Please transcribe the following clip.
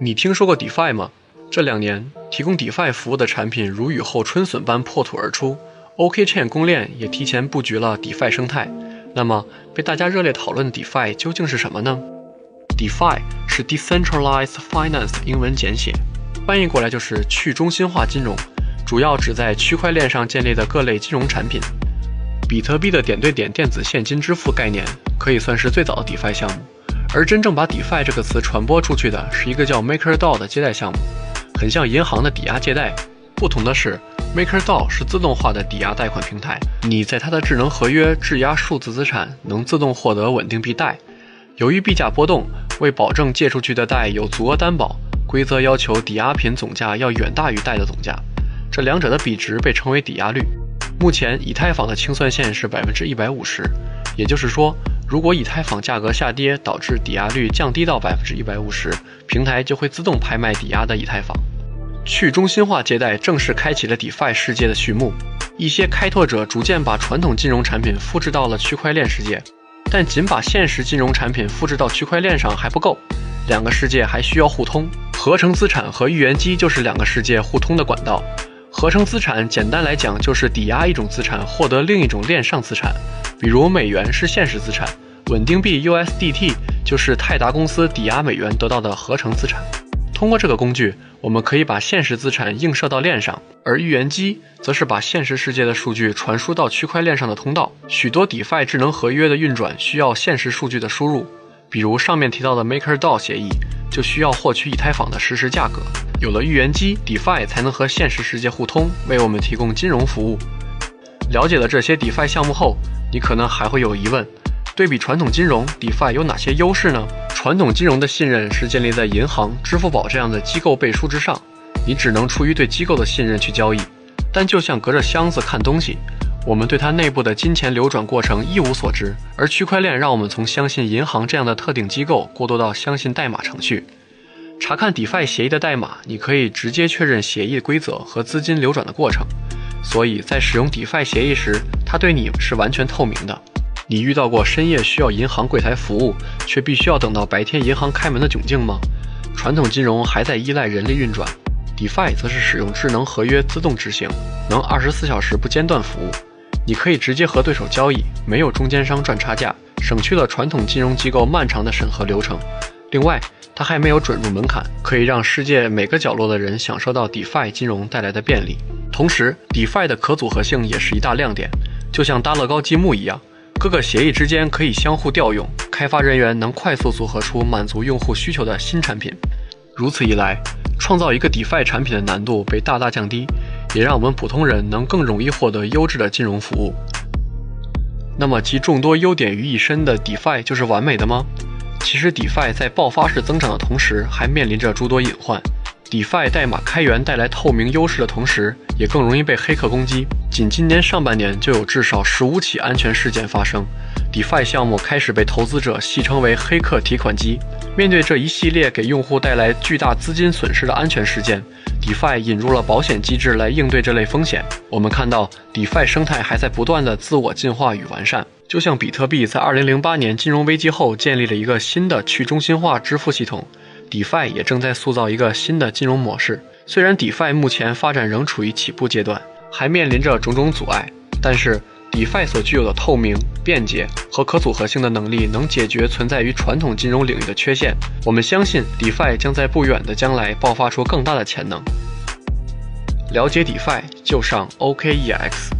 你听说过 DeFi 吗？这两年提供 DeFi 服务的产品如雨后春笋般破土而出，OKChain 公链也提前布局了 DeFi 生态。那么被大家热烈讨论的 DeFi 究竟是什么呢？DeFi 是 Decentralized Finance 英文简写，翻译过来就是去中心化金融，主要指在区块链上建立的各类金融产品。比特币的点对点电子现金支付概念可以算是最早的 DeFi 项目。而真正把 DeFi 这个词传播出去的是一个叫 MakerDAO 的借贷项目，很像银行的抵押借贷。不同的是，MakerDAO 是自动化的抵押贷款平台，你在它的智能合约质押数字资产，能自动获得稳定币贷。由于币价波动，为保证借出去的贷有足额担保，规则要求抵押品总价要远大于贷的总价，这两者的比值被称为抵押率。目前，以太坊的清算线是百分之一百五十，也就是说。如果以太坊价格下跌，导致抵押率降低到百分之一百五十，平台就会自动拍卖抵押的以太坊。去中心化借贷正式开启了 DeFi 世界的序幕。一些开拓者逐渐把传统金融产品复制到了区块链世界，但仅把现实金融产品复制到区块链上还不够，两个世界还需要互通。合成资产和预言机就是两个世界互通的管道。合成资产简单来讲就是抵押一种资产，获得另一种链上资产。比如美元是现实资产，稳定币 USDT 就是泰达公司抵押美元得到的合成资产。通过这个工具，我们可以把现实资产映射到链上，而预言机则是把现实世界的数据传输到区块链上的通道。许多 DeFi 智能合约的运转需要现实数据的输入，比如上面提到的 MakerDAO 协议，就需要获取以太坊的实时价格。有了预言机，DeFi 才能和现实世界互通，为我们提供金融服务。了解了这些 DeFi 项目后，你可能还会有疑问：对比传统金融，DeFi 有哪些优势呢？传统金融的信任是建立在银行、支付宝这样的机构背书之上，你只能出于对机构的信任去交易。但就像隔着箱子看东西，我们对它内部的金钱流转过程一无所知。而区块链让我们从相信银行这样的特定机构过渡到相信代码程序。查看 DeFi 协议的代码，你可以直接确认协议规则和资金流转的过程。所以在使用 DeFi 协议时，它对你是完全透明的。你遇到过深夜需要银行柜台服务，却必须要等到白天银行开门的窘境吗？传统金融还在依赖人力运转，DeFi 则是使用智能合约自动执行，能二十四小时不间断服务。你可以直接和对手交易，没有中间商赚差价，省去了传统金融机构漫长的审核流程。另外，它还没有准入门槛，可以让世界每个角落的人享受到 DeFi 金融带来的便利。同时，DeFi 的可组合性也是一大亮点，就像搭乐高积木一样，各个协议之间可以相互调用，开发人员能快速组合出满足用户需求的新产品。如此一来，创造一个 DeFi 产品的难度被大大降低，也让我们普通人能更容易获得优质的金融服务。那么，集众多优点于一身的 DeFi 就是完美的吗？其实，DeFi 在爆发式增长的同时，还面临着诸多隐患。DeFi 代码开源带来透明优势的同时，也更容易被黑客攻击。仅今年上半年就有至少十五起安全事件发生，DeFi 项目开始被投资者戏称为“黑客提款机”。面对这一系列给用户带来巨大资金损失的安全事件，DeFi 引入了保险机制来应对这类风险。我们看到，DeFi 生态还在不断的自我进化与完善。就像比特币在2008年金融危机后建立了一个新的去中心化支付系统。DeFi 也正在塑造一个新的金融模式。虽然 DeFi 目前发展仍处于起步阶段，还面临着种种阻碍，但是 DeFi 所具有的透明、便捷和可组合性的能力，能解决存在于传统金融领域的缺陷。我们相信 DeFi 将在不远的将来爆发出更大的潜能。了解 DeFi，就上 OKEX。